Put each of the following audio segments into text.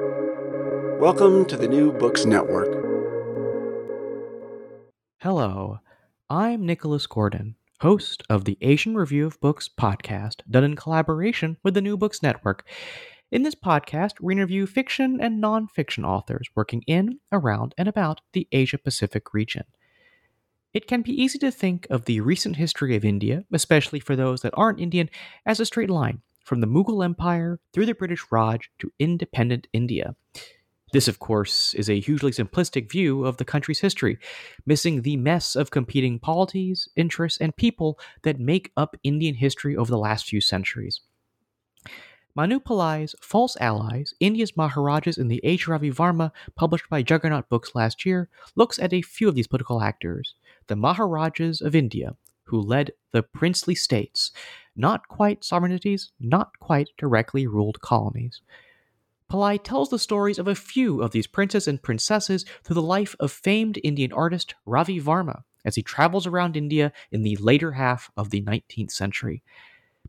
Welcome to the New Books Network. Hello, I'm Nicholas Gordon, host of the Asian Review of Books podcast, done in collaboration with the New Books Network. In this podcast, we interview fiction and nonfiction authors working in, around, and about the Asia Pacific region. It can be easy to think of the recent history of India, especially for those that aren't Indian, as a straight line from the Mughal Empire through the British Raj to independent India. This, of course, is a hugely simplistic view of the country's history, missing the mess of competing polities, interests, and people that make up Indian history over the last few centuries. Manu Pillai's False Allies, India's Maharajas in the Age of Ravi Varma, published by Juggernaut Books last year, looks at a few of these political actors, the Maharajas of India, who led the princely states, not quite sovereignties, not quite directly ruled colonies. Pillai tells the stories of a few of these princes and princesses through the life of famed Indian artist Ravi Varma as he travels around India in the later half of the 19th century.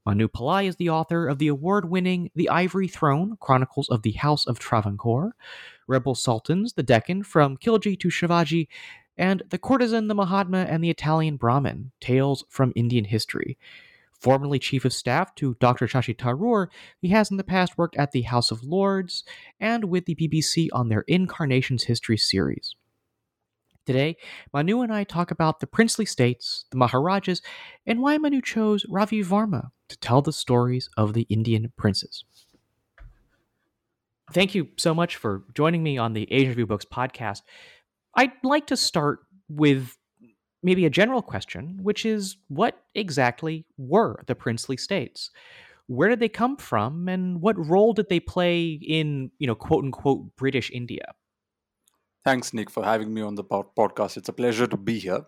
Manu Pillai is the author of the award winning The Ivory Throne Chronicles of the House of Travancore, Rebel Sultans, The Deccan, From Khilji to Shivaji, and The Courtesan, the Mahatma, and the Italian Brahmin Tales from Indian History. Formerly Chief of Staff to Dr. Shashi Tharoor, he has in the past worked at the House of Lords and with the BBC on their Incarnations History series. Today, Manu and I talk about the princely states, the Maharajas, and why Manu chose Ravi Varma to tell the stories of the Indian princes. Thank you so much for joining me on the Asian Review Books podcast. I'd like to start with maybe a general question, which is what exactly were the princely states? Where did they come from, and what role did they play in, you know, quote unquote British India? Thanks, Nick, for having me on the podcast. It's a pleasure to be here.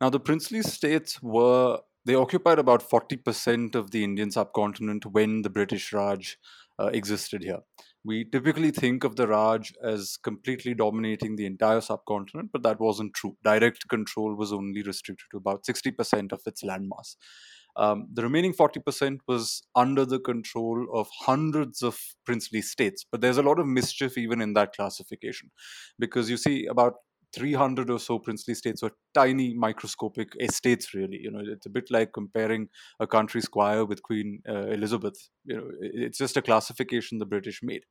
Now, the princely states were they occupied about 40% of the Indian subcontinent when the British Raj uh, existed here. We typically think of the Raj as completely dominating the entire subcontinent, but that wasn't true. Direct control was only restricted to about 60% of its landmass. Um, the remaining 40% was under the control of hundreds of princely states. But there's a lot of mischief even in that classification because you see about 300 or so princely states were tiny microscopic estates really. You know it's a bit like comparing a country squire with queen uh, elizabeth. You know it's just a classification the british made.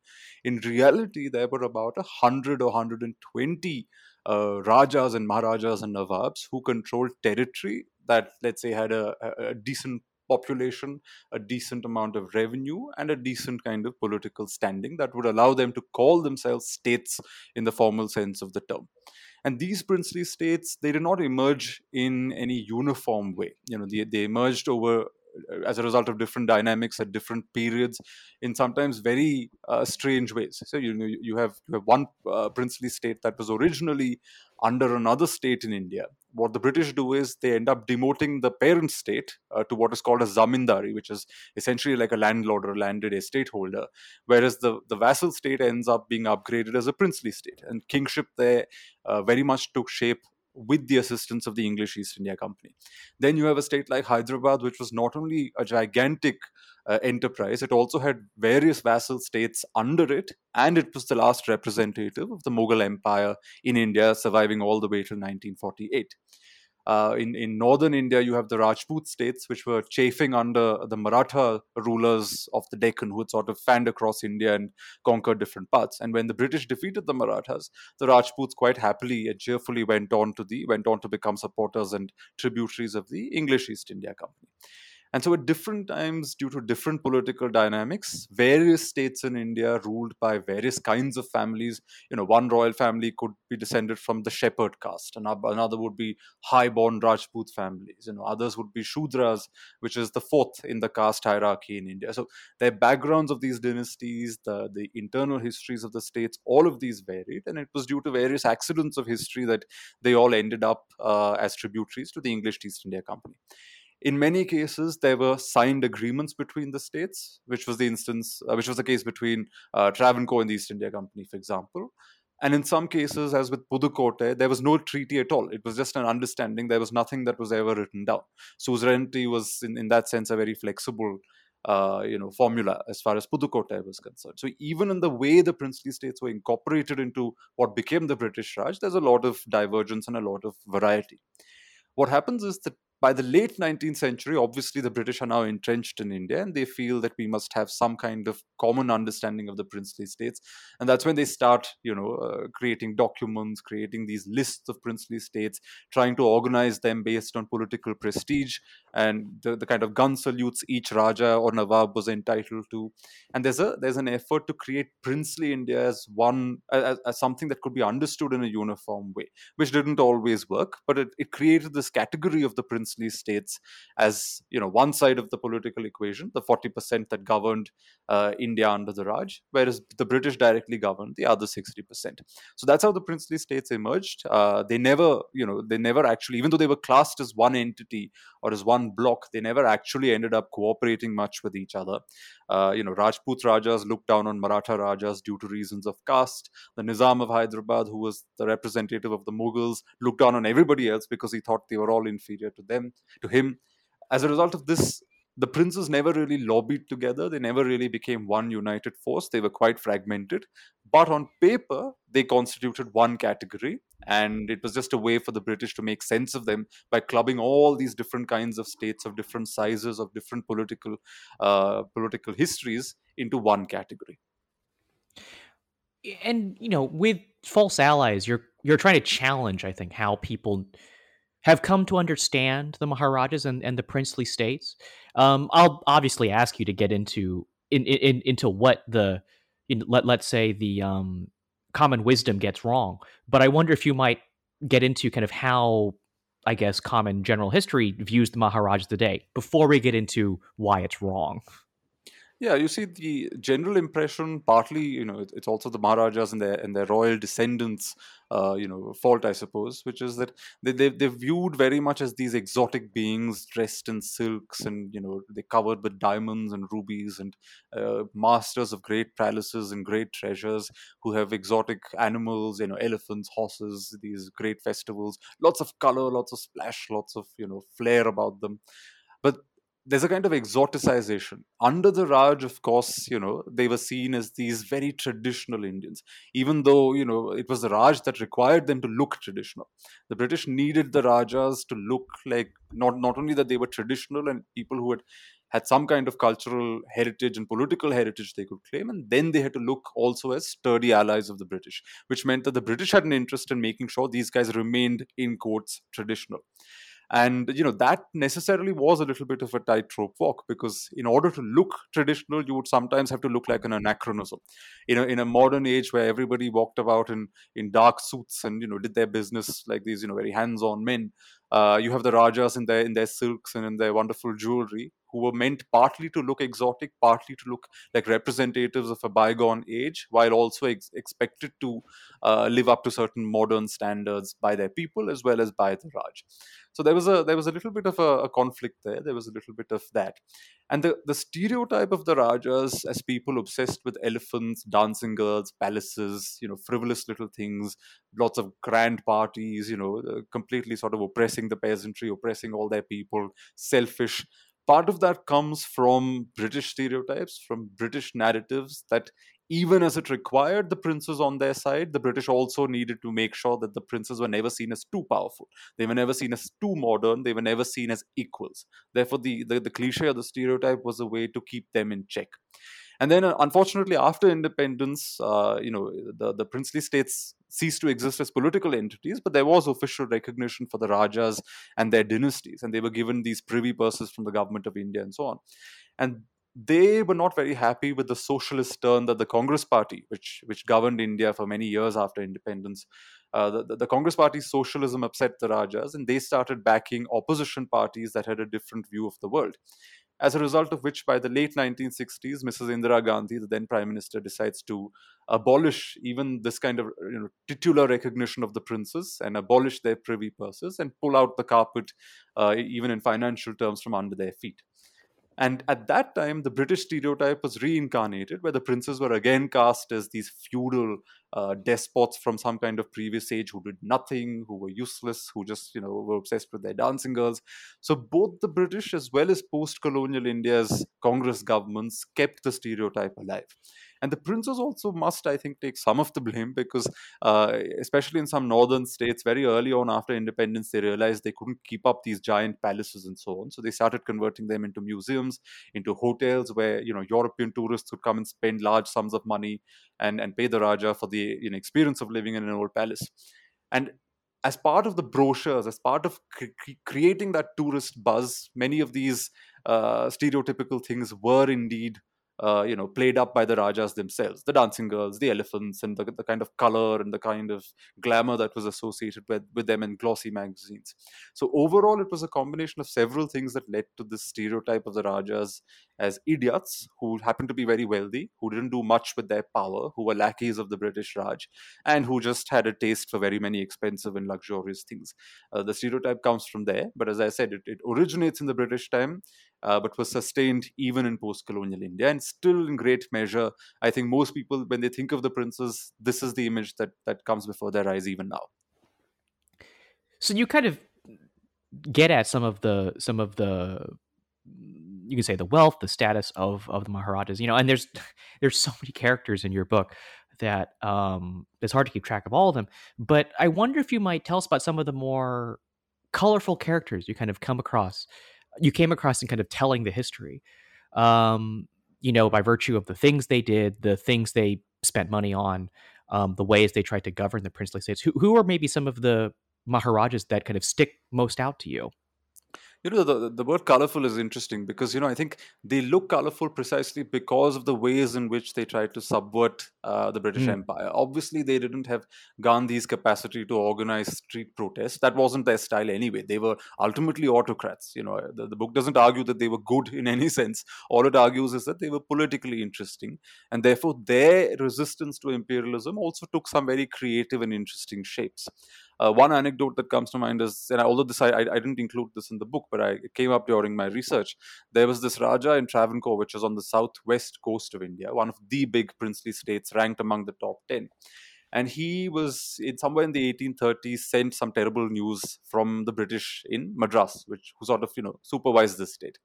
In reality there were about 100 or 120 uh, rajas and maharajas and nawabs who controlled territory that let's say had a, a decent population, a decent amount of revenue, and a decent kind of political standing that would allow them to call themselves states in the formal sense of the term. And these princely states, they did not emerge in any uniform way. You know, they, they emerged over as a result of different dynamics at different periods in sometimes very uh, strange ways. So you know you have you have one uh, princely state that was originally under another state in india. What the british do is they end up demoting the parent state uh, to what is called a zamindari which is essentially like a landlord or landed estate holder whereas the the vassal state ends up being upgraded as a princely state. And kingship there uh, very much took shape with the assistance of the English East India Company. Then you have a state like Hyderabad, which was not only a gigantic uh, enterprise, it also had various vassal states under it, and it was the last representative of the Mughal Empire in India, surviving all the way till 1948. Uh, in, in northern India, you have the Rajput states, which were chafing under the Maratha rulers of the Deccan, who had sort of fanned across India and conquered different parts. And when the British defeated the Marathas, the Rajputs quite happily and cheerfully went on to the went on to become supporters and tributaries of the English East India Company. And so, at different times, due to different political dynamics, various states in India ruled by various kinds of families. You know, one royal family could be descended from the shepherd caste, and another would be high-born Rajput families. You know, others would be Shudras, which is the fourth in the caste hierarchy in India. So, their backgrounds of these dynasties, the the internal histories of the states, all of these varied, and it was due to various accidents of history that they all ended up uh, as tributaries to the English East India Company. In many cases, there were signed agreements between the states, which was the instance, uh, which was the case between uh, Travancore and the East India Company, for example. And in some cases, as with Pudukkottai, there was no treaty at all. It was just an understanding. There was nothing that was ever written down. Suzerainty was, in, in that sense, a very flexible uh, you know formula as far as Pudukottai was concerned. So even in the way the princely states were incorporated into what became the British Raj, there's a lot of divergence and a lot of variety. What happens is that by the late 19th century, obviously the British are now entrenched in India and they feel that we must have some kind of common understanding of the princely states. And that's when they start, you know, uh, creating documents, creating these lists of princely states, trying to organize them based on political prestige and the, the kind of gun salutes each Raja or Nawab was entitled to. And there's a there's an effort to create princely India as one as, as something that could be understood in a uniform way, which didn't always work, but it, it created this category of the princely princely states as you know one side of the political equation, the 40% that governed uh, India under the Raj, whereas the British directly governed the other 60%. So that's how the princely states emerged. Uh, they never, you know, they never actually, even though they were classed as one entity or as one block, they never actually ended up cooperating much with each other. Uh, you know, Rajput Rajas looked down on Maratha Rajas due to reasons of caste. The Nizam of Hyderabad, who was the representative of the Mughals, looked down on everybody else because he thought they were all inferior to them, to him. As a result of this, the princes never really lobbied together. They never really became one united force. They were quite fragmented. But on paper, they constituted one category. And it was just a way for the British to make sense of them by clubbing all these different kinds of states of different sizes, of different political, uh, political histories into one category. And, you know, with false allies, you're you're trying to challenge, I think, how people have come to understand the Maharajas and, and the princely states. Um, I'll obviously ask you to get into in, in into what the in, let let's say the um, common wisdom gets wrong, but I wonder if you might get into kind of how I guess common general history views the Maharajas today before we get into why it's wrong. Yeah, you see the general impression. Partly, you know, it's also the Maharajas and their and their royal descendants, uh, you know, fault, I suppose, which is that they they they're viewed very much as these exotic beings dressed in silks and you know they covered with diamonds and rubies and uh, masters of great palaces and great treasures who have exotic animals, you know, elephants, horses, these great festivals, lots of color, lots of splash, lots of you know flair about them. But there's a kind of exoticization. Under the Raj, of course, you know, they were seen as these very traditional Indians, even though, you know, it was the Raj that required them to look traditional. The British needed the Rajas to look like not, not only that they were traditional and people who had had some kind of cultural heritage and political heritage they could claim, and then they had to look also as sturdy allies of the British, which meant that the British had an interest in making sure these guys remained, in quotes, traditional and you know that necessarily was a little bit of a tightrope walk because in order to look traditional you would sometimes have to look like an anachronism. You know in a modern age where everybody walked about in in dark suits and you know did their business like these you know very hands-on men uh, you have the rajas in their in their silks and in their wonderful jewelry who were meant partly to look exotic, partly to look like representatives of a bygone age, while also ex- expected to uh, live up to certain modern standards by their people as well as by the Raj. So there was a there was a little bit of a, a conflict there. There was a little bit of that, and the the stereotype of the Rajas as people obsessed with elephants, dancing girls, palaces, you know, frivolous little things, lots of grand parties, you know, uh, completely sort of oppressing the peasantry, oppressing all their people, selfish part of that comes from British stereotypes, from British narratives that even as it required the princes on their side, the British also needed to make sure that the princes were never seen as too powerful. They were never seen as too modern. They were never seen as equals. Therefore, the, the, the cliche or the stereotype was a way to keep them in check. And then, uh, unfortunately, after independence, uh, you know, the, the princely states ceased to exist as political entities, but there was official recognition for the Rajas and their dynasties, and they were given these privy purses from the government of India and so on. And they were not very happy with the socialist turn that the Congress Party, which which governed India for many years after independence, uh, the, the Congress Party's socialism upset the Rajas, and they started backing opposition parties that had a different view of the world as a result of which, by the late 1960s, Mrs. Indira Gandhi, the then prime minister, decides to abolish even this kind of you know, titular recognition of the princes and abolish their privy purses and pull out the carpet, uh, even in financial terms, from under their feet. And at that time, the British stereotype was reincarnated, where the princes were again cast as these feudal uh, despots from some kind of previous age who did nothing, who were useless, who just you know were obsessed with their dancing girls. So both the British as well as post-colonial India's Congress governments kept the stereotype alive. And the princes also must, I think, take some of the blame because, uh, especially in some northern states, very early on after independence, they realized they couldn't keep up these giant palaces and so on. So they started converting them into museums, into hotels where you know European tourists would come and spend large sums of money and and pay the Raja for the you know experience of living in an old palace. And as part of the brochures, as part of cre- creating that tourist buzz, many of these uh, stereotypical things were indeed uh, you know played up by the rajas themselves the dancing girls the elephants and the, the kind of color and the kind of glamour that was associated with, with them in glossy magazines. So overall it was a combination of several things that led to this stereotype of the rajas as idiots who happened to be very wealthy who didn't do much with their power who were lackeys of the british raj and who just had a taste for very many expensive and luxurious things uh, the stereotype comes from there but as i said it, it originates in the british time uh, but was sustained even in post colonial India. And still, in great measure, I think most people, when they think of the princes, this is the image that, that comes before their eyes even now. So you kind of get at some of the some of the you can say the wealth, the status of of the Maharajas, you know, and there's there's so many characters in your book that um it's hard to keep track of all of them. But I wonder if you might tell us about some of the more colorful characters you kind of come across you came across in kind of telling the history um, you know by virtue of the things they did the things they spent money on um, the ways they tried to govern the princely states who, who are maybe some of the maharajas that kind of stick most out to you you know the, the word colorful is interesting because you know i think they look colorful precisely because of the ways in which they tried to subvert uh, the british mm. empire. Obviously they didn't have gandhi's capacity to organize street protests. That wasn't their style anyway. They were ultimately autocrats you know. The, the book doesn't argue that they were good in any sense. All it argues is that they were politically interesting and therefore their resistance to imperialism also took some very creative and interesting shapes uh, one anecdote that comes to mind is, and although this I, I, didn't include this in the book, but I, it came up during my research. There was this Raja in Travancore, which is on the southwest coast of India, one of the big princely states, ranked among the top ten. And he was in somewhere in the 1830s sent some terrible news from the British in Madras, which who sort of you know supervised the state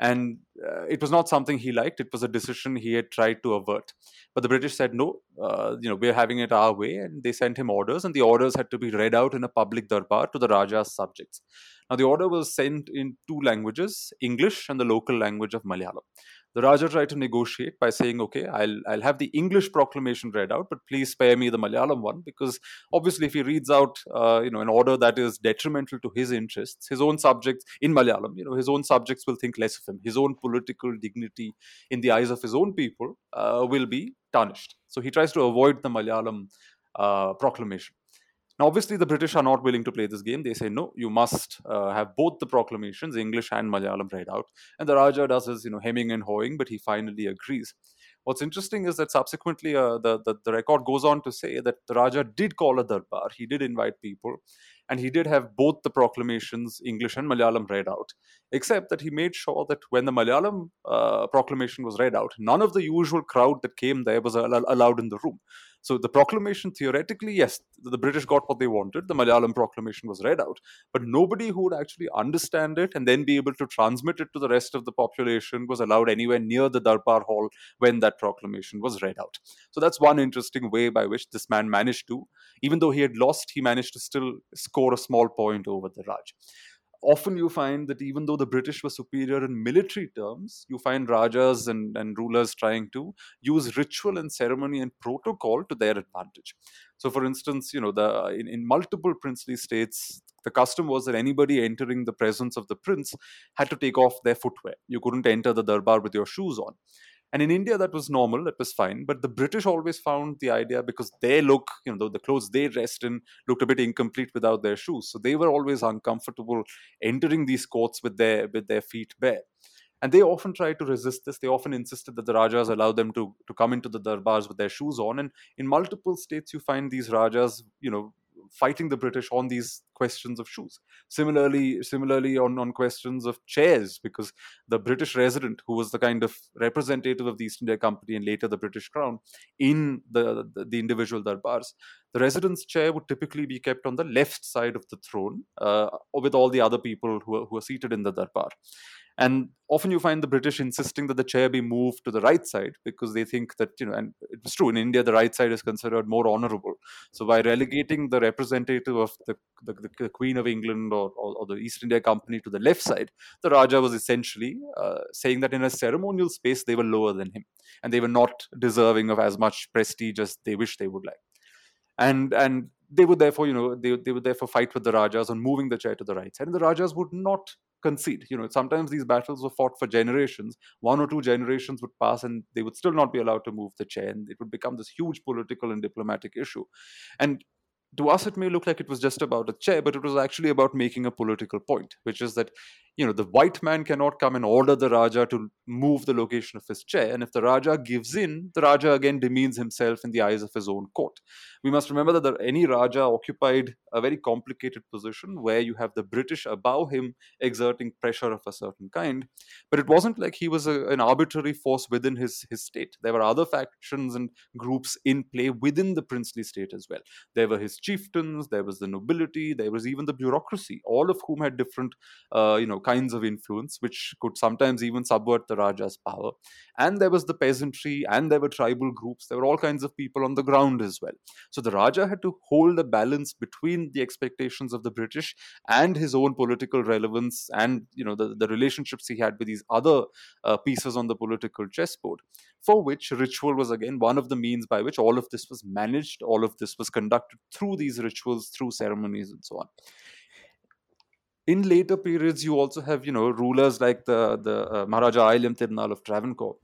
and uh, it was not something he liked. It was a decision he had tried to avert. But the british said no uh, you know we're having it our way. And they sent him orders and the orders had to be read out in a public darbar to the raja's subjects. Now the order was sent in two languages english and the local language of malayalam the Raja tried to negotiate by saying, okay, I'll, I'll have the English proclamation read out, but please spare me the Malayalam one, because obviously if he reads out, uh, you know, an order that is detrimental to his interests, his own subjects in Malayalam, you know, his own subjects will think less of him. His own political dignity in the eyes of his own people uh, will be tarnished. So he tries to avoid the Malayalam uh, proclamation. Now, obviously, the British are not willing to play this game. They say, no, you must uh, have both the proclamations, English and Malayalam, read out. And the Raja does his, you know, hemming and hawing, but he finally agrees. What's interesting is that subsequently uh, the, the, the record goes on to say that the Raja did call a darbar. He did invite people, and he did have both the proclamations, English and Malayalam, read out. Except that he made sure that when the Malayalam uh, proclamation was read out, none of the usual crowd that came there was allowed in the room. So the proclamation, theoretically, yes, the British got what they wanted. The Malayalam proclamation was read out, but nobody who would actually understand it and then be able to transmit it to the rest of the population was allowed anywhere near the Darbar Hall when that proclamation was read out. So that's one interesting way by which this man managed to, even though he had lost, he managed to still score a small point over the Raj often you find that even though the British were superior in military terms, you find Rajas and, and rulers trying to use ritual and ceremony and protocol to their advantage. So, for instance, you know, the in, in multiple princely states, the custom was that anybody entering the presence of the prince had to take off their footwear. You couldn't enter the darbar with your shoes on. And in India, that was normal, that was fine. But the British always found the idea because their look, you know, the, the clothes they dressed in looked a bit incomplete without their shoes. So they were always uncomfortable entering these courts with their with their feet bare. And they often tried to resist this. They often insisted that the Rajas allow them to, to come into the darbars with their shoes on. And in multiple states, you find these Rajas, you know, fighting the British on these questions of shoes. Similarly, similarly on, on questions of chairs, because the British resident, who was the kind of representative of the East India Company and later the British Crown in the, the, the individual darbars, the resident's chair would typically be kept on the left side of the throne, uh, with all the other people who are, who are seated in the darbar. And often you find the British insisting that the chair be moved to the right side because they think that, you know, and it's true, in India, the right side is considered more honorable. So by relegating the representative of the, the, the Queen of England or, or, or, the East India Company to the left side, the Raja was essentially uh, saying that in a ceremonial space, they were lower than him and they were not deserving of as much prestige as they wish they would like. And, and they would therefore, you know, they, they would therefore fight with the Rajas on moving the chair to the right side. And the Rajas would not concede. You know, sometimes these battles were fought for generations. One or two generations would pass and they would still not be allowed to move the chair. And it would become this huge political and diplomatic issue. And to us, it may look like it was just about a chair, but it was actually about making a political point, which is that you know the white man cannot come and order the raja to move the location of his chair. And if the raja gives in the raja again demeans himself in the eyes of his own court. We must remember that any raja occupied a very complicated position where you have the british above him exerting pressure of a certain kind. But it wasn't like he was a, an arbitrary force within his his state. There were other factions and groups in play within the princely state as well. There were his chieftains there was the nobility there was even the bureaucracy all of whom had different uh, you know kinds of influence, which could sometimes even subvert the Raja's power. And there was the peasantry and there were tribal groups. There were all kinds of people on the ground as well. So the Raja had to hold a balance between the expectations of the British and his own political relevance and you know the, the relationships he had with these other uh, pieces on the political chessboard for which ritual was again one of the means by which all of this was managed all of this was conducted through these rituals through ceremonies and so on in later periods, you also have you know rulers like the the uh, Maharaja Ayilyam Tirunal of Travancore.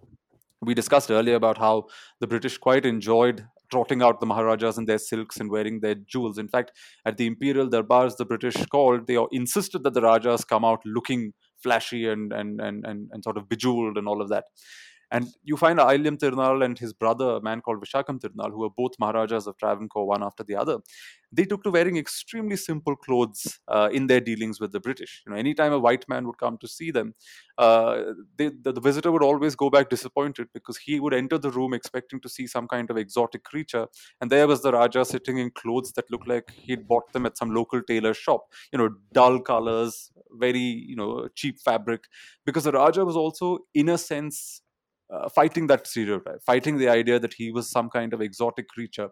We discussed earlier about how the British quite enjoyed trotting out the Maharajas in their silks and wearing their jewels. In fact, at the imperial darbars, the British called, they insisted that the Rajas come out looking flashy and, and, and, and, and sort of bejeweled and all of that. And you find Ayilyam Tirunal and his brother, a man called Vishakam Tirunal, who were both Maharajas of Travancore, one after the other. They took to wearing extremely simple clothes uh, in their dealings with the British. You know, anytime a white man would come to see them, uh, they, the, the visitor would always go back disappointed because he would enter the room expecting to see some kind of exotic creature, and there was the Raja sitting in clothes that looked like he'd bought them at some local tailor shop. You know, dull colors, very you know cheap fabric, because the Raja was also, in a sense, uh, fighting that stereotype, fighting the idea that he was some kind of exotic creature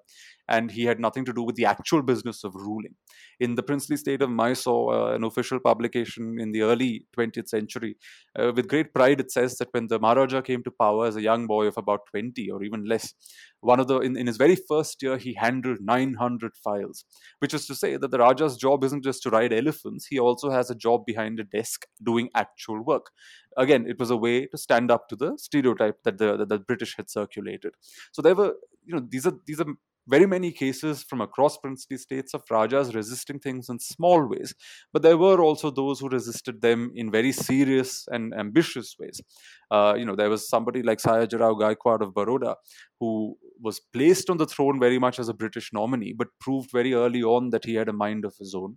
and he had nothing to do with the actual business of ruling. In the princely state of Mysore, uh, an official publication in the early 20th century, uh, with great pride, it says that when the Maharaja came to power as a young boy of about 20 or even less, one of the in, in his very first year he handled 900 files which is to say that the raja's job isn't just to ride elephants he also has a job behind a desk doing actual work again it was a way to stand up to the stereotype that the, that the british had circulated so there were you know these are these are very many cases from across princely states of rajas resisting things in small ways, but there were also those who resisted them in very serious and ambitious ways. Uh, you know, there was somebody like Sayajirao Gaikwad of Baroda who was placed on the throne very much as a British nominee, but proved very early on that he had a mind of his own.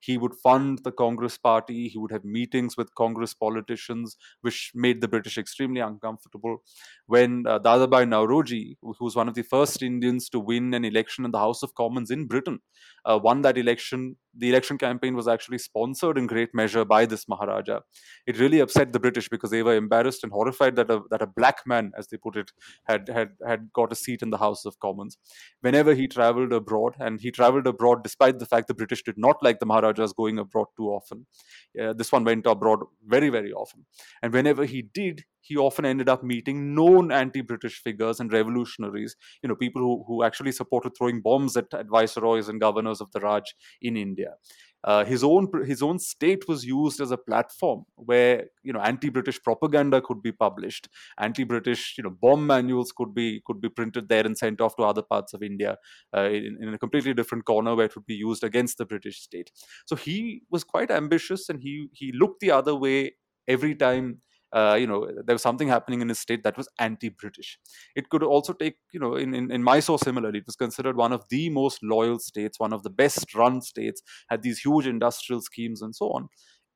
He would fund the Congress party, he would have meetings with Congress politicians, which made the British extremely uncomfortable. When uh, Dadabhai Naoroji, who was one of the first Indians to win an election in the House of Commons in Britain, uh, won that election, the election campaign was actually sponsored in great measure by this Maharaja. It really upset the British because they were embarrassed and horrified that a, that a black man, as they put it, had, had, had got a seat in the House of Commons. Whenever he traveled abroad, and he traveled abroad despite the fact the British did not like the Maharajas going abroad too often. Uh, this one went abroad very, very often. And whenever he did, he often ended up meeting known anti-British figures and revolutionaries, you know, people who, who actually supported throwing bombs at, at viceroys and governors of the Raj in India. Uh, his own his own state was used as a platform where you know anti-British propaganda could be published, anti-British you know bomb manuals could be could be printed there and sent off to other parts of India uh, in, in, a completely different corner where it would be used against the British state. So he was quite ambitious and he he looked the other way every time uh, you know, there was something happening in his state that was anti-British. It could also take, you know, in, in, in Mysore similarly, it was considered one of the most loyal states, one of the best run states, had these huge industrial schemes and so on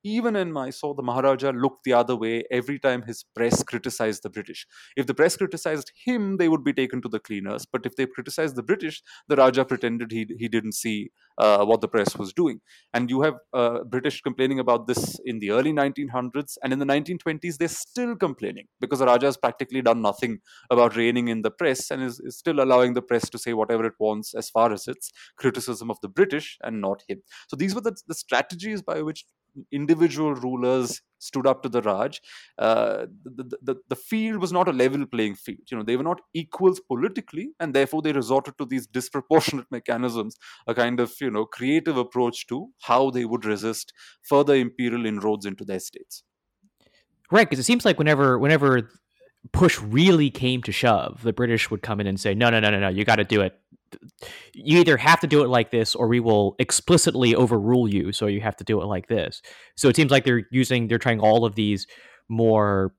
even in Mysore, the Maharaja looked the other way every time his press criticized the British. If the press criticized him, they would be taken to the cleaners. But if they criticized the British, the Raja pretended he, he didn't see uh, what the press was doing. And you have uh, British complaining about this in the early 1900s. And in the 1920s, they're still complaining because the Raja has practically done nothing about reining in the press and is, is still allowing the press to say whatever it wants as far as it's criticism of the British and not him. So these were the, the strategies by which individual rulers stood up to the Raj. Uh, the, the, the field was not a level playing field. You know, they were not equals politically, and therefore they resorted to these disproportionate mechanisms, a kind of you know creative approach to how they would resist further imperial inroads into their states. Right, because it seems like whenever whenever push really came to shove, the British would come in and say, "No, no, no, no, no, you got to do it. You either have to do it like this or we will explicitly overrule you so you have to do it like this. So it seems like they're using they're trying all of these more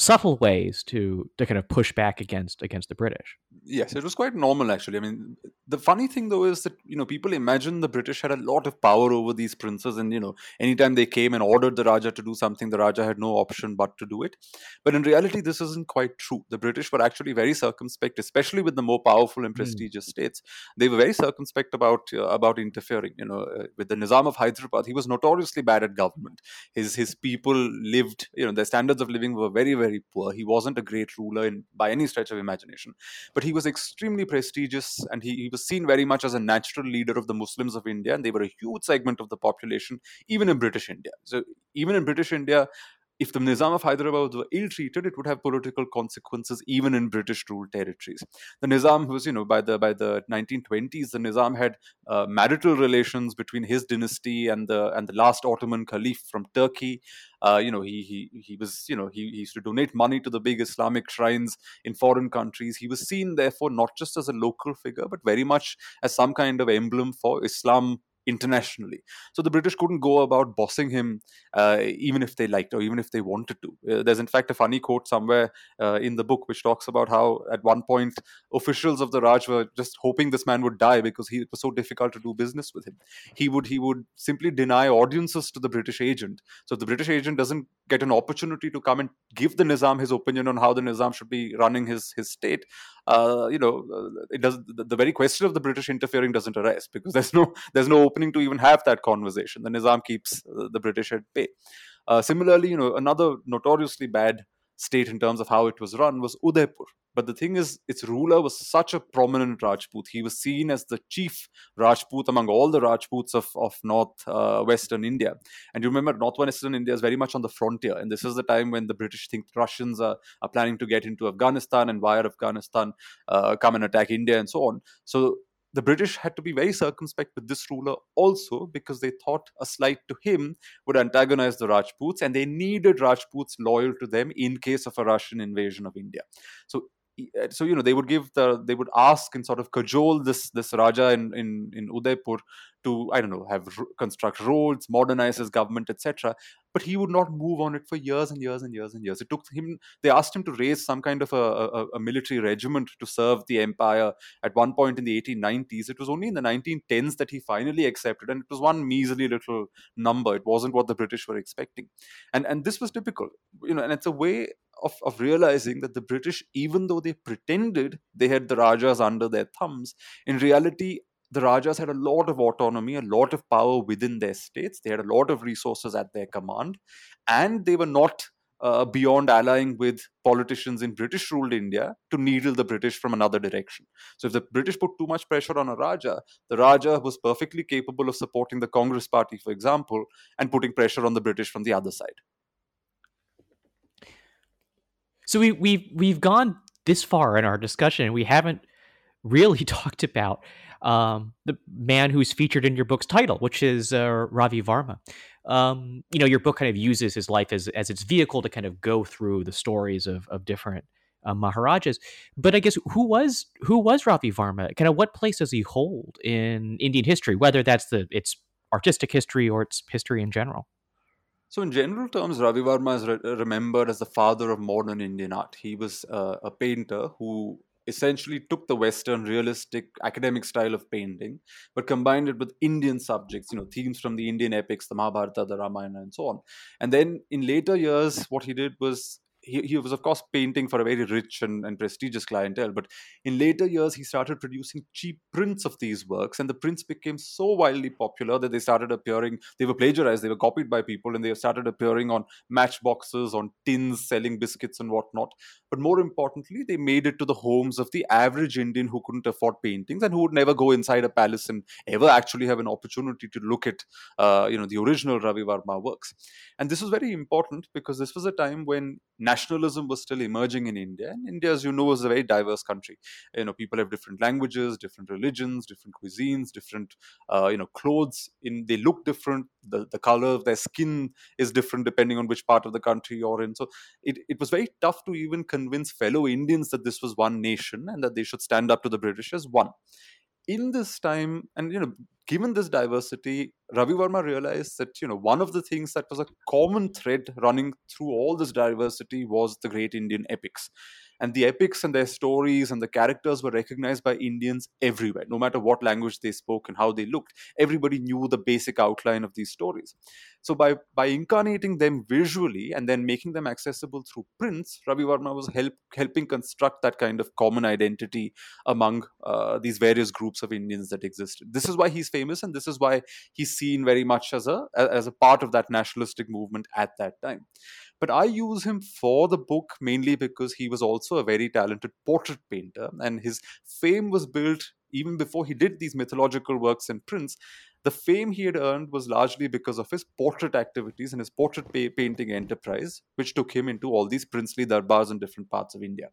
subtle ways to to kind of push back against against the British. Yes, it was quite normal actually. I mean, the funny thing though is that you know people imagine the British had a lot of power over these princes, and you know anytime they came and ordered the Raja to do something, the Raja had no option but to do it. But in reality, this isn't quite true. The British were actually very circumspect, especially with the more powerful and hmm. prestigious mm. states. They were very circumspect about uh, about interfering. You know, uh, with the Nizam of Hyderabad, he was notoriously bad at government. His his people lived, you know, their standards of living were very very very poor. He wasn't a great ruler in, by any stretch of imagination, but he was extremely prestigious and he, he was seen very much as a natural leader of the Muslims of India, and they were a huge segment of the population, even in British India. So, even in British India, if the Nizam of Hyderabad were ill treated, it would have political consequences even in British ruled territories. The Nizam was, you know, by the by the 1920s, the Nizam had uh, marital relations between his dynasty and the and the last Ottoman Caliph from Turkey. Uh, you know, he he he was, you know, he, he used to donate money to the big Islamic shrines in foreign countries. He was seen, therefore, not just as a local figure, but very much as some kind of emblem for Islam internationally. So the British couldn't go about bossing him, uh, even if they liked or even if they wanted to. Uh, there's in fact a funny quote somewhere uh, in the book which talks about how at one point officials of the Raj were just hoping this man would die because he, it was so difficult to do business with him. He would he would simply deny audiences to the British agent. So the British agent doesn't get an opportunity to come and give the Nizam his opinion on how the Nizam should be running his his state, uh, you know, uh, it does the, the, very question of the British interfering doesn't arise because there's no there's no to even have that conversation. The Nizam keeps uh, the British at bay. Uh, similarly, you know, another notoriously bad state in terms of how it was run was Udaipur. But the thing is, its ruler was such a prominent Rajput. He was seen as the chief Rajput among all the Rajputs of, of north uh, western India. And you remember, northwestern India is very much on the frontier. And this is the time when the British think Russians are, are planning to get into Afghanistan and via Afghanistan uh, come and attack India and so on. So the British had to be very circumspect with this ruler also because they thought a slight to him would antagonize the Rajputs and they needed Rajputs loyal to them in case of a Russian invasion of India. So Uh, so you know they would give the they would ask and sort of cajole this this raja in in, in udaipur to i don't know have construct roads modernize his government etc but he would not move on it for years and years and years and years. It took him they asked him to raise some kind of a, a, a military regiment to serve the empire. At one point in the 1890s it was only in the 1910s that he finally accepted and it was one measly little number. It wasn't what the british were expecting. And and this was typical you know and it's a way of, of realizing that the British, even though they pretended they had the Rajas under their thumbs, in reality, the Rajas had a lot of autonomy, a lot of power within their states. They had a lot of resources at their command, and they were not uh, beyond allying with politicians in British ruled India to needle the British from another direction. So, if the British put too much pressure on a Raja, the Raja was perfectly capable of supporting the Congress party, for example, and putting pressure on the British from the other side. So we we've we've gone this far in our discussion, and we haven't really talked about um, the man who's featured in your book's title, which is uh, Ravi Varma. Um, you know, your book kind of uses his life as as its vehicle to kind of go through the stories of of different uh, Maharajas. But I guess who was who was Ravi Varma? Kind of what place does he hold in Indian history, whether that's the its artistic history or its history in general? So, in general terms, Ravi Varma is re- remembered as the father of modern Indian art. He was uh, a painter who essentially took the Western realistic academic style of painting, but combined it with Indian subjects, you know, themes from the Indian epics, the Mahabharata, the Ramayana, and so on. And then in later years, what he did was he, he was of course painting for a very rich and, and prestigious clientele but in later years he started producing cheap prints of these works and the prints became so wildly popular that they started appearing they were plagiarized they were copied by people and they started appearing on matchboxes on tins selling biscuits and whatnot. But more importantly they made it to the homes of the average indian who couldn't afford paintings and who would never go inside a palace and ever actually have an opportunity to look at uh, you know the original ravi varma works. And this was very important because this was a time when nationalism was still emerging in India. And India, as you know, is a very diverse country. You know, people have different languages, different religions, different cuisines, different uh, you know clothes. In they look different. The the color of their skin is different depending on which part of the country you're in. So it, it was very tough to even convince fellow Indians that this was one nation and that they should stand up to the British as one in this time and you know given this diversity ravi varma realized that you know one of the things that was a common thread running through all this diversity was the great indian epics and the epics and their stories and the characters were recognized by Indians everywhere, no matter what language they spoke and how they looked. Everybody knew the basic outline of these stories. So by by incarnating them visually and then making them accessible through prints, Ravi Varma was help, helping construct that kind of common identity among uh, these various groups of Indians that existed. This is why he's famous, and this is why he's seen very much as a as a part of that nationalistic movement at that time. But I use him for the book mainly because he was also a very talented portrait painter, and his fame was built even before he did these mythological works and prints the fame he had earned was largely because of his portrait activities and his portrait pa- painting enterprise, which took him into all these princely darbars in different parts of India.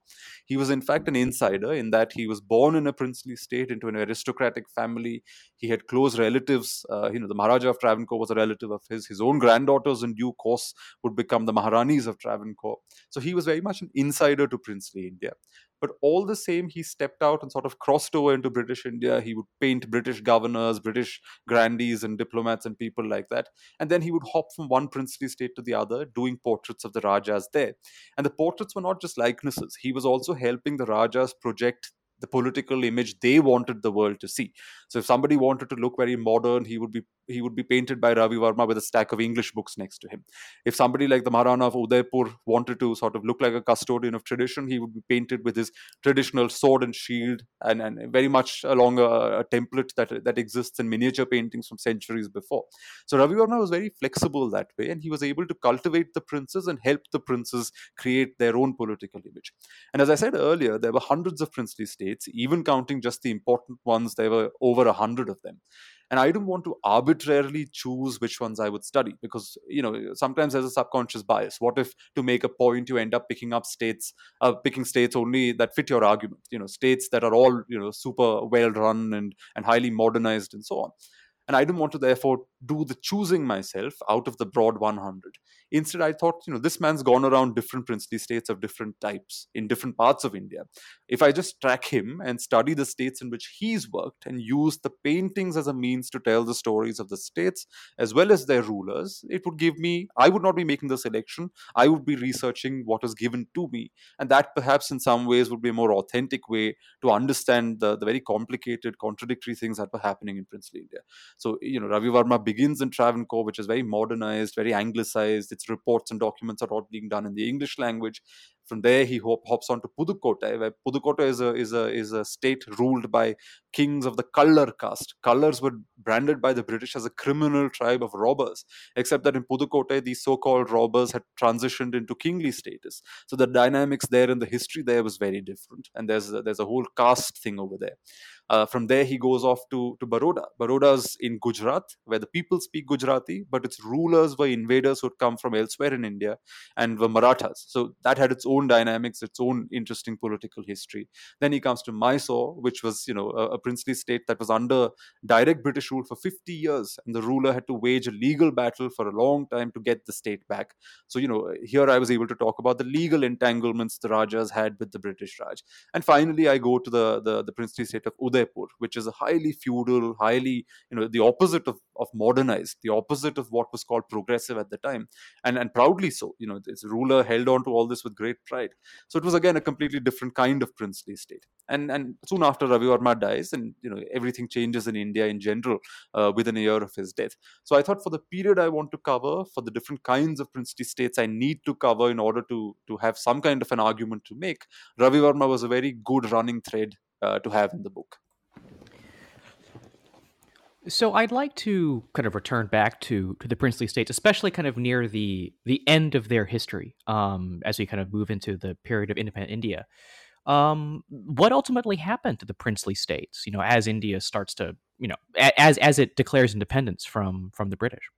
He was, in fact, an insider in that he was born in a princely state into an aristocratic family. He had close relatives. Uh, you know, the Maharaja of Travancore was a relative of his. His own granddaughters, in due course, would become the Maharanis of Travancore. So he was very much an insider to princely India. But all the same, he stepped out and sort of crossed over into British India. He would paint British governors, British grandees, and diplomats and people like that. And then he would hop from one princely state to the other, doing portraits of the Rajas there. And the portraits were not just likenesses, he was also helping the Rajas project the political image they wanted the world to see. So if somebody wanted to look very modern, he would be he would be painted by Ravi Varma with a stack of English books next to him. If somebody like the Maharana of Udaipur wanted to sort of look like a custodian of tradition, he would be painted with his traditional sword and shield, and, and very much along a, a template that that exists in miniature paintings from centuries before. So Ravi Varma was very flexible that way, and he was able to cultivate the princes and help the princes create their own political image. And as I said earlier, there were hundreds of princely states states, even counting just the important ones, there were over a hundred of them. And I didn't want to arbitrarily choose which ones I would study because, you know, sometimes there's a subconscious bias. What if to make a point you end up picking up states, uh, picking states only that fit your argument, you know, states that are all, you know, super well run and, and highly modernized and so on. And I didn't want to therefore do the choosing myself out of the broad 100. Instead, I thought, you know, this man's gone around different princely states of different types in different parts of India. If I just track him and study the states in which he's worked and use the paintings as a means to tell the stories of the states as well as their rulers, it would give me, I would not be making the selection. I would be researching what is given to me. And that perhaps in some ways would be a more authentic way to understand the, the very complicated, contradictory things that were happening in princely India. So, you know, Ravi Varma begins in Travancore, which is very modernized, very anglicized. Its reports and documents are all being done in the English language. From there, he hop, hops on to Pudukottai, where Pudukottai is a, is, a, is a state ruled by kings of the Kallar caste. Kallars were branded by the British as a criminal tribe of robbers, except that in Pudukottai, these so called robbers had transitioned into kingly status. So the dynamics there and the history there was very different. And there's, there's a whole caste thing over there. Uh, from there, he goes off to, to Baroda. Baroda's in Gujarat, where the people speak Gujarati, but its rulers were invaders who had come from elsewhere in India and were Marathas. So that had its own dynamics, its own interesting political history. Then he comes to Mysore, which was, you know, a, a princely state that was under direct British rule for 50 years, and the ruler had to wage a legal battle for a long time to get the state back. So, you know, here I was able to talk about the legal entanglements the Rajas had with the British Raj. And finally, I go to the, the, the princely state of Uday Udaipur, which is a highly feudal, highly, you know, the opposite of, of modernized, the opposite of what was called progressive at the time, and, and proudly so. You know, its ruler held on to all this with great pride. So it was again a completely different kind of princely state. And and soon after Ravi Varma dies, and you know everything changes in India in general uh, within a year of his death. So I thought for the period I want to cover, for the different kinds of princely states I need to cover in order to to have some kind of an argument to make, Ravi Varma was a very good running thread uh, to have in the book. So I'd like to kind of return back to to the princely states, especially kind of near the the end of their history, um, as we kind of move into the period of independent India. Um, what ultimately happened to the princely states? You know, as India starts to, you know, as as it declares independence from from the British.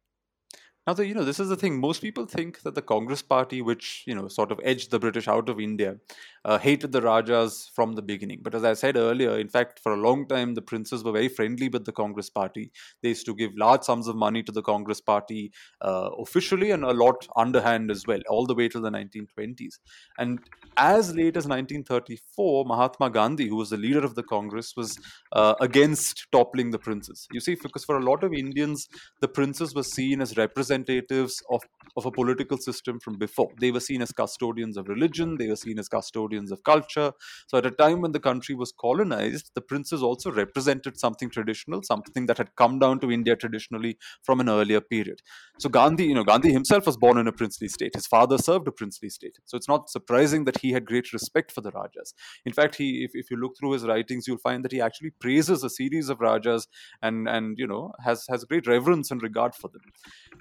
Now, the, you know, this is the thing. Most people think that the Congress Party, which you know sort of edged the British out of India, uh, hated the Rajas from the beginning. But as I said earlier, in fact, for a long time, the princes were very friendly with the Congress Party. They used to give large sums of money to the Congress Party uh, officially and a lot underhand as well, all the way till the 1920s. And as late as 1934, Mahatma Gandhi, who was the leader of the Congress, was uh, against toppling the princes. You see, because for a lot of Indians, the princes were seen as representatives of, of a political system from before. They were seen as custodians of religion, they were seen as custodians of culture. So at a time when the country was colonized, the princes also represented something traditional, something that had come down to India traditionally from an earlier period. So Gandhi, you know, Gandhi himself was born in a princely state. His father served a princely state. So it's not surprising that he had great respect for the Rajas. In fact, he if, if you look through his writings, you'll find that he actually praises a series of Rajas and and you know has has great reverence and regard for them.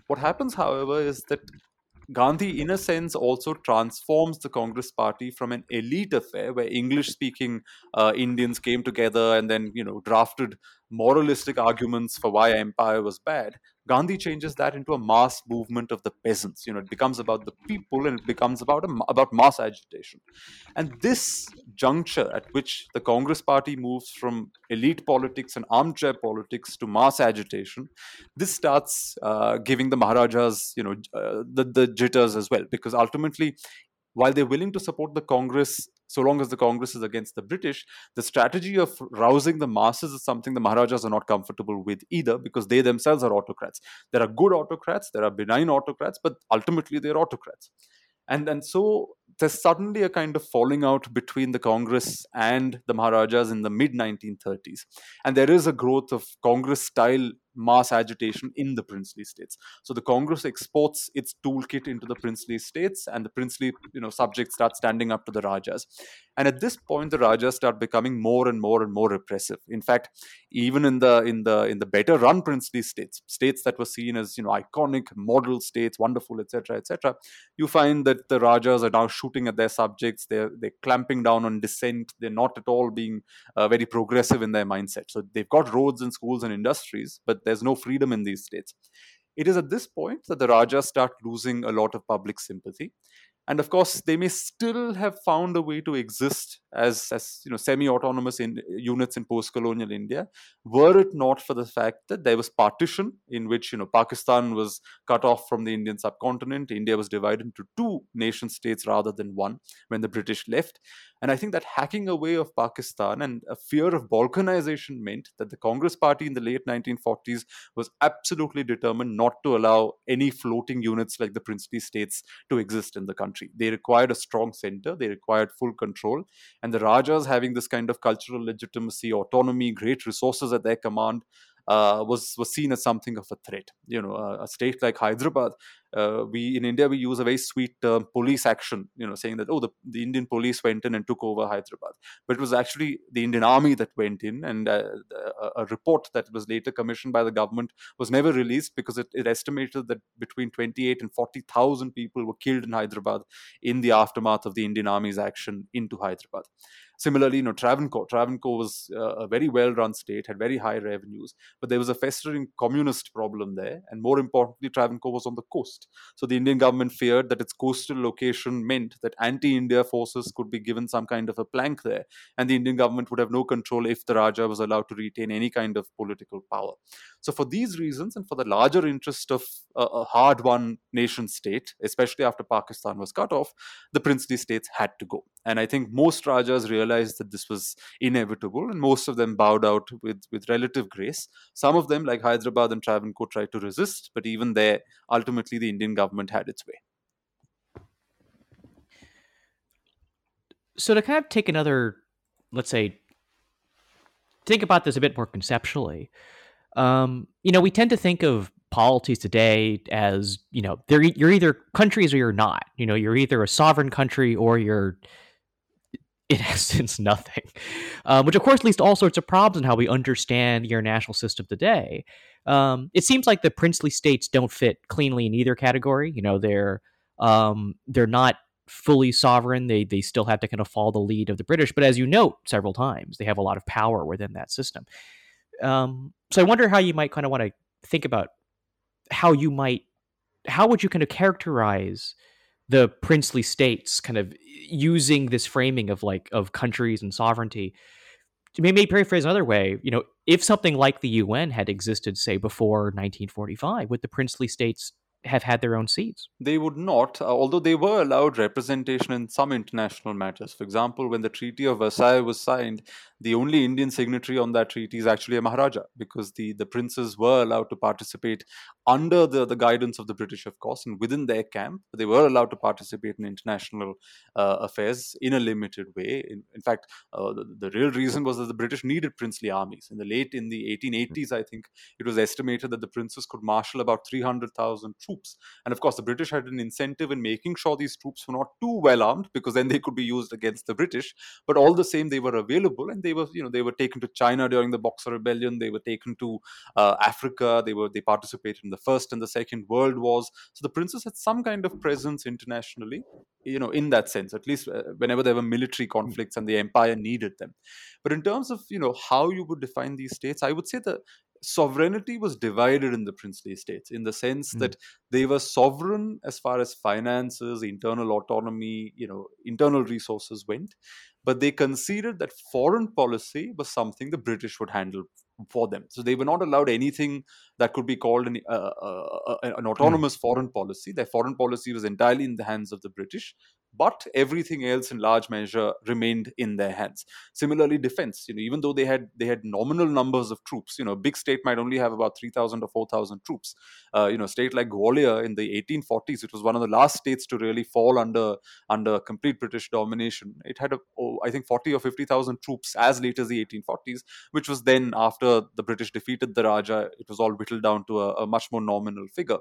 What happens, however, is that Gandhi, in a sense, also transforms the Congress Party from an elite affair where English-speaking uh, Indians came together and then, you know, drafted moralistic arguments for why empire was bad. Gandhi changes that into a mass movement of the peasants. You know, it becomes about the people and it becomes about a, about mass agitation. And this juncture at which the Congress Party moves from elite politics and armchair politics to mass agitation, this starts uh, giving the Maharajas, you know, uh, the the jitters as well, because ultimately while they're willing to support the Congress so long as the Congress is against the British, the strategy of rousing the masses is something the Maharajas are not comfortable with either because they themselves are autocrats. There are good autocrats, there are benign autocrats, but ultimately they're autocrats. And, and so there's suddenly a kind of falling out between the Congress and the Maharajas in the mid 1930s. And there is a growth of Congress style mass agitation in the princely states. So the Congress exports its toolkit into the princely states, and the princely you know subjects start standing up to the Rajas. And at this point, the Rajas start becoming more and more and more repressive. In fact, even in the in the in the better run princely states, states that were seen as you know iconic model states, wonderful, etc., etc., you find that the Rajas are now shooting at their subjects. They're they're clamping down on dissent. They're not at all being uh, very progressive in their mindset. So they've got roads and schools and industries, but there's no freedom in these states. It is at this point that the Rajas start losing a lot of public sympathy and of course they may still have found a way to exist as, as you know semi-autonomous in, units in post-colonial India, were it not for the fact that there was partition in which you know Pakistan was cut off from the Indian subcontinent, India was divided into two nation states rather than one when the British left, and I think that hacking away of Pakistan and a fear of balkanization meant that the Congress Party in the late 1940s was absolutely determined not to allow any floating units like the princely states to exist in the country. They required a strong center, they required full control, and the Rajas having this kind of cultural legitimacy, autonomy, great resources at their command uh, was was seen as something of a threat. You know, a, a state like Hyderabad, uh, we in India we use a very sweet term, police action. You know, saying that oh the, the Indian police went in and took over Hyderabad, but it was actually the Indian army that went in, and uh, a, a, report that was later commissioned by the government was never released because it, it estimated that between twenty eight and forty thousand people were killed in Hyderabad in the aftermath of the Indian army's action into Hyderabad. Similarly, you know, Travancore. Travancore was uh, a very well-run state, had very high revenues, but there was a festering communist problem there, and more importantly, Travancore was on the coast. Coast. So the Indian government feared that its coastal location meant that anti India forces could be given some kind of a plank there, and the Indian government would have no control if the Raja was allowed to retain any kind of political power. So, for these reasons, and for the larger interest of a, a hard won nation state, especially after Pakistan was cut off, the princely states had to go. And I think most Rajas realized that this was inevitable, and most of them bowed out with, with relative grace. Some of them, like Hyderabad and Travancore, tried to resist, but even there, ultimately, the Indian government had its way. So, to kind of take another, let's say, think about this a bit more conceptually. Um, you know, we tend to think of polities today as you know, they're you're either countries or you're not. You know, you're either a sovereign country or you're in essence nothing, um, which of course leads to all sorts of problems in how we understand your national system today. Um, it seems like the princely states don't fit cleanly in either category. You know, they're um, they're not fully sovereign. They they still have to kind of follow the lead of the British. But as you note several times, they have a lot of power within that system. Um, so I wonder how you might kind of want to think about how you might how would you kind of characterize the princely states kind of using this framing of like of countries and sovereignty? Maybe paraphrase another way you know if something like the un had existed say before 1945 would the princely states have had their own seats. They would not, uh, although they were allowed representation in some international matters. For example, when the Treaty of Versailles was signed, the only Indian signatory on that treaty is actually a Maharaja because the, the princes were allowed to participate under the, the guidance of the British, of course, and within their camp. They were allowed to participate in international uh, affairs in a limited way. In, in fact, uh, the, the real reason was that the British needed princely armies. In the late, in the 1880s, I think, it was estimated that the princes could marshal about 300,000 troops. And of course, the British had an incentive in making sure these troops were not too well armed because then they could be used against the British. But all the same, they were available and they were, you know, they were taken to China during the Boxer Rebellion. They were taken to uh, Africa. They were they participated in the First and the Second World Wars. So the princes had some kind of presence internationally, you know, in that sense. At least uh, whenever there were military conflicts and the empire needed them. But in terms of you know how you would define these states, I would say that sovereignty was divided in the princely states in the sense mm. that they were sovereign as far as finances internal autonomy you know internal resources went but they conceded that foreign policy was something the british would handle for them so they were not allowed anything that could be called an, uh, uh, uh an hmm. autonomous mm. foreign policy their foreign policy was entirely in the hands of the british but everything else in large measure remained in their hands. Similarly defense you know even though they had they had nominal numbers of troops you know a big state might only have about 3000 or 4000 troops. Uh, you know a state like gwalior in the 1840s it was one of the last states to really fall under under complete british domination. It had a, oh, i think 40 or 50000 troops as late as the 1840s which was then after the british defeated the raja it was all whittled down to a, a much more nominal figure.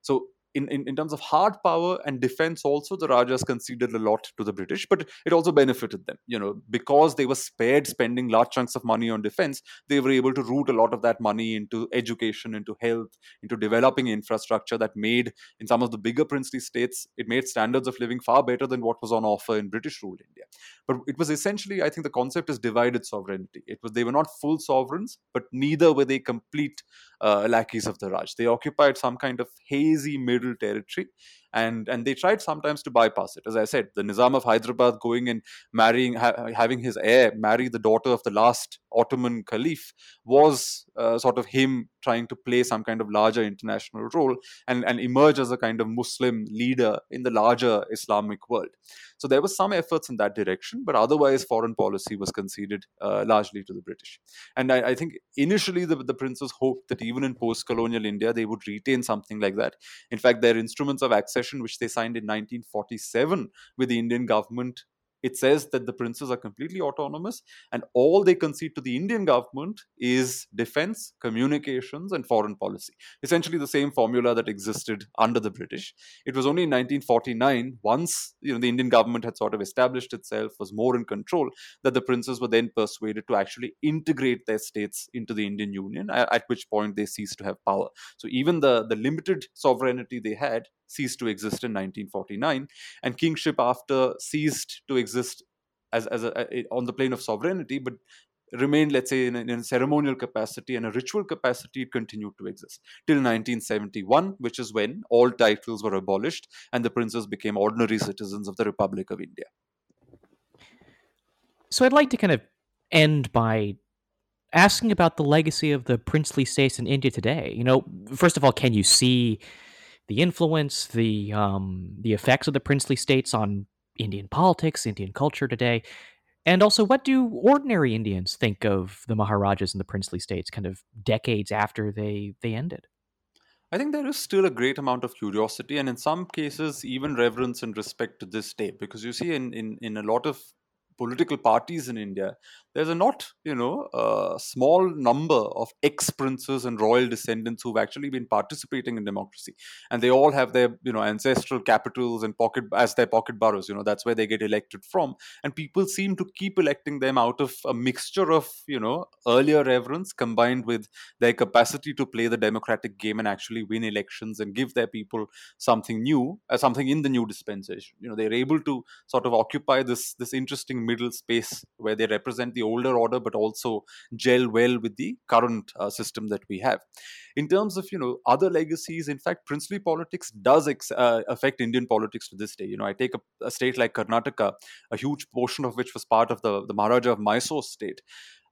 So in, in, in terms of hard power and defense also the rajas conceded a lot to the british but it also benefited them. You know because they were spared spending large chunks of money on defense they were able to route a lot of that money into education into health into developing infrastructure that made in some of the bigger princely states it made standards of living far better than what was on offer in british ruled india. But it was essentially i think the concept is divided sovereignty. It was they were not full sovereigns but neither were they complete uh, lackeys of the raj. They occupied some kind of hazy middle territory and and they tried sometimes to bypass it. As i said the nizam of hyderabad going and marrying ha- having his heir marry the daughter of the last ottoman caliph was uh, sort of him trying to play some kind of larger international role and and emerge as a kind of muslim leader in the larger islamic world. So there was some efforts in that direction but otherwise foreign policy was conceded uh, largely to the british. And I, I think initially the, the princes hoped that even in post-colonial india they would retain something like that. In fact their instruments of accession which they signed in 1947 with the Indian government. It says that the princes are completely autonomous and all they concede to the indian government is defense communications and foreign policy. Essentially the same formula that existed under the british. It was only in 1949 once you know the indian government had sort of established itself was more in control that the princes were then persuaded to actually integrate their states into the indian union at which point they ceased to have power. So even the the limited sovereignty they had ceased to exist in 1949 and kingship after ceased to exist as, as a, a, on the plane of sovereignty but remained, let's say, in a, in a, ceremonial capacity and a ritual capacity, it continued to exist till 1971, which is when all titles were abolished and the princes became ordinary citizens of the Republic of India. So I'd like to kind of end by asking about the legacy of the princely states in India today. You know, first of all, can you see the influence, the um, the effects of the princely states on Indian politics, Indian culture today? And also, what do ordinary Indians think of the Maharajas and the princely states kind of decades after they, they ended? I think there is still a great amount of curiosity and in some cases even reverence and respect to this day because you see in, in, in a lot of political parties in India, there's a not, you know, a small number of ex princes and royal descendants who've actually been participating in democracy, and they all have their, you know, ancestral capitals and pocket as their pocket boroughs. You know, that's where they get elected from, and people seem to keep electing them out of a mixture of, you know, earlier reverence combined with their capacity to play the democratic game and actually win elections and give their people something new, uh, something in the new dispensation. You know, they're able to sort of occupy this this interesting middle space where they represent the older order but also gel well with the current uh, system that we have. In terms of you know other legacies in fact princely politics does ex- uh, affect indian politics to this day. You know i take a, a, state like karnataka a huge portion of which was part of the, the maharaja of mysore state.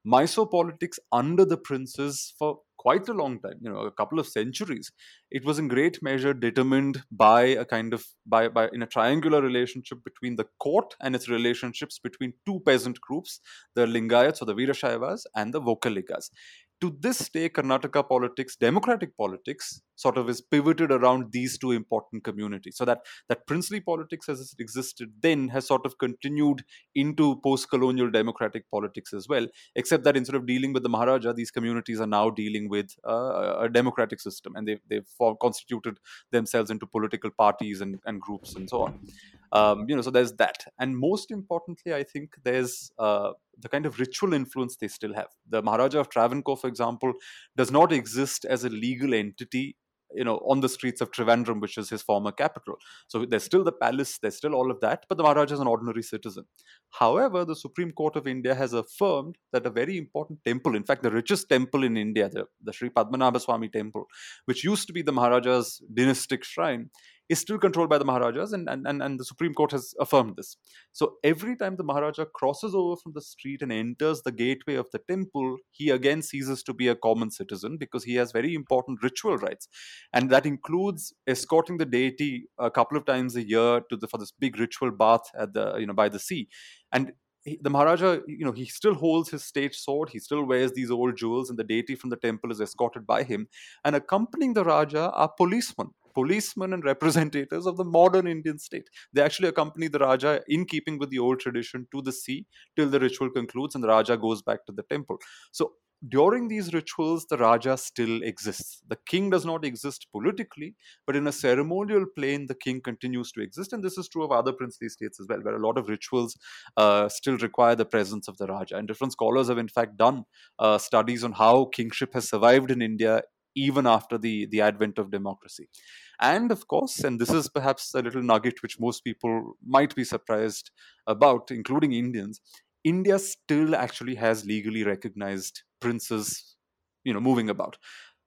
Mysore politics under the princes for quite a long time, you know, a couple of centuries. It was in great measure determined by a kind of by, by in a triangular relationship between the court and its relationships between two peasant groups, the Lingayats or the Veerashaivas and the Vokkaligas to this day, Karnataka politics, democratic politics, sort of is pivoted around these two important communities. So that that princely politics as it existed then has sort of continued into post-colonial democratic politics as well, except that instead of dealing with the Maharaja, these communities are now dealing with uh, a democratic system, and they've they've constituted themselves into political parties and, and groups and so on. Um, you know, so there's that, and most importantly, I think there's uh, the kind of ritual influence they still have. The Maharaja of Travancore, for example, does not exist as a legal entity you know on the streets of Trivandrum, which is his former capital. So there's still the palace, there's still all of that, but the Maharaja is an ordinary citizen. However, the Supreme Court of India has affirmed that a very important temple, in fact, the richest temple in India, the, the Sri Padmanabha Swami temple, which used to be the Maharaja's dynastic shrine, is still controlled by the Maharajas, and, and, and, and the Supreme Court has affirmed this. So every time the Maharaja crosses over from the street and enters the gateway of the temple, he again ceases to be a common citizen because he has very important ritual rights. And that includes escorting the deity a couple of times a year to the for this big ritual bath at the you know by the sea. And the Maharaja, you know, he still holds his state sword. He still wears these old jewels, and the deity from the temple is escorted by him. And accompanying the Raja are policemen policemen and representatives of the modern Indian state. They actually accompany the Raja in keeping with the old tradition to the sea till the ritual concludes and the Raja goes back to the temple. So during these rituals, the Raja still exists. The king does not exist politically, but in a ceremonial plane, the king continues to exist. And this is true of other princely states as well, where a lot of rituals uh, still require the presence of the Raja. And different scholars have, in fact, done uh, studies on how kingship has survived in India even after the, the advent of democracy. And of course, and this is perhaps a little nugget which most people might be surprised about, including Indians, India still actually has legally recognized princes, you know, moving about.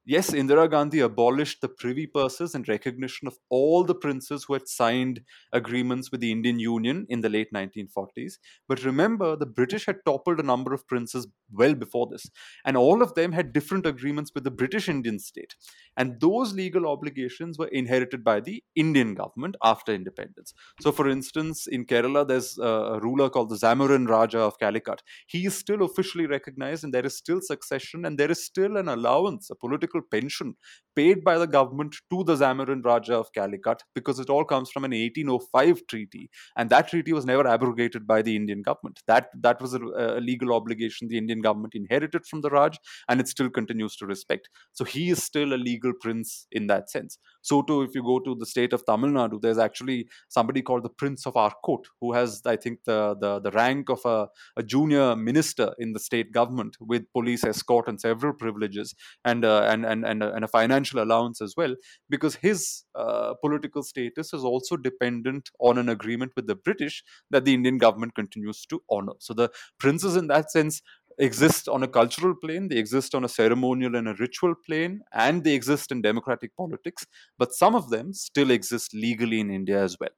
Yes, Indira Gandhi abolished the privy purses and recognition of all the princes who had signed agreements with the Indian Union in the late 1940s. But remember, the British had toppled a number of princes well before this, and all of them had different agreements with the British Indian state. And those legal obligations were inherited by the Indian government after independence. So, for instance, in Kerala, there's a ruler called the Zamorin Raja of Calicut. He is still officially recognized, and there is still succession, and there is still an allowance, a political political pension paid by the government to the Zamorin Raja of Calicut because it all comes from an 1805 treaty. And that treaty was never abrogated by the Indian government. That, that was a, a legal obligation the Indian government inherited from the Raj, and it still continues to respect. So he is still a legal prince in that sense. So too, if you go to the state of Tamil Nadu, there's actually somebody called the Prince of Arcot, who has, I think, the the, the rank of a, a junior minister in the state government with police escort and several privileges and uh, and and and a, and a, financial allowance as well, because his uh, political status is also dependent on an agreement with the British that the Indian government continues to honor. So the princes, in that sense, exist on a cultural plane, they exist on a ceremonial and a ritual plane, and they exist in democratic politics, but some of them still exist legally in India as well.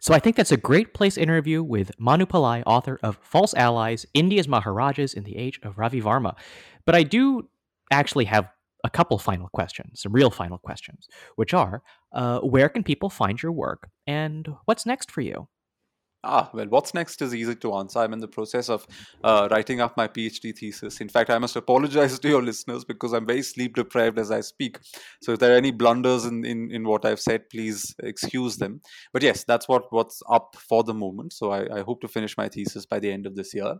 So I think that's a great place interview with Manu Pillai, author of False Allies India's Maharajas in the Age of Ravi Varma. But I do actually have a couple final questions, some real final questions, which are uh, where can people find your work and what's next for you? Ah, well, what's next is easy to answer. I'm in the process of uh, writing up my PhD thesis. In fact, I must apologize to your listeners because I'm very sleep deprived as I speak. So, if there are any blunders in, in, in what I've said, please excuse them. But yes, that's what, what's up for the moment. So, I, I hope to finish my thesis by the end of this year.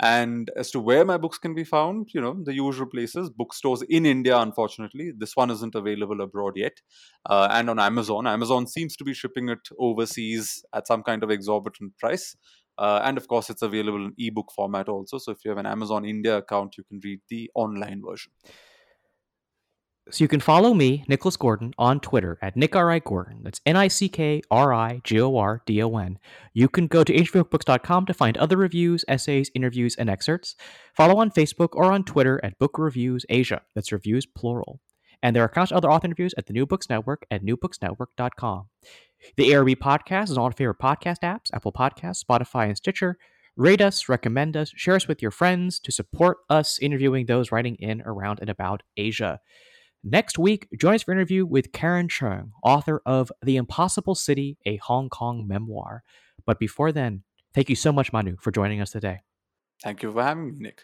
And as to where my books can be found, you know, the usual places, bookstores in India, unfortunately. This one isn't available abroad yet. Uh, and on Amazon. Amazon seems to be shipping it overseas at some kind of exorbitant price. Uh, and of course, it's available in ebook format also. So if you have an Amazon India account, you can read the online version. So you can follow me, Nicholas Gordon, on Twitter at Nick R. I. Gordon. That's N I C K R I G O R D O N. You can go to hbooks.com to find other reviews, essays, interviews, and excerpts. Follow on Facebook or on Twitter at Book Reviews Asia. That's reviews plural. And there are countless other author interviews at the New Books Network at newbooksnetwork.com. The ARB podcast is on all favorite podcast apps, Apple Podcasts, Spotify, and Stitcher. Rate us, recommend us, share us with your friends to support us interviewing those writing in, around, and about Asia. Next week, join us for an interview with Karen Cheung, author of The Impossible City, a Hong Kong memoir. But before then, thank you so much, Manu, for joining us today. Thank you for having me, Nick.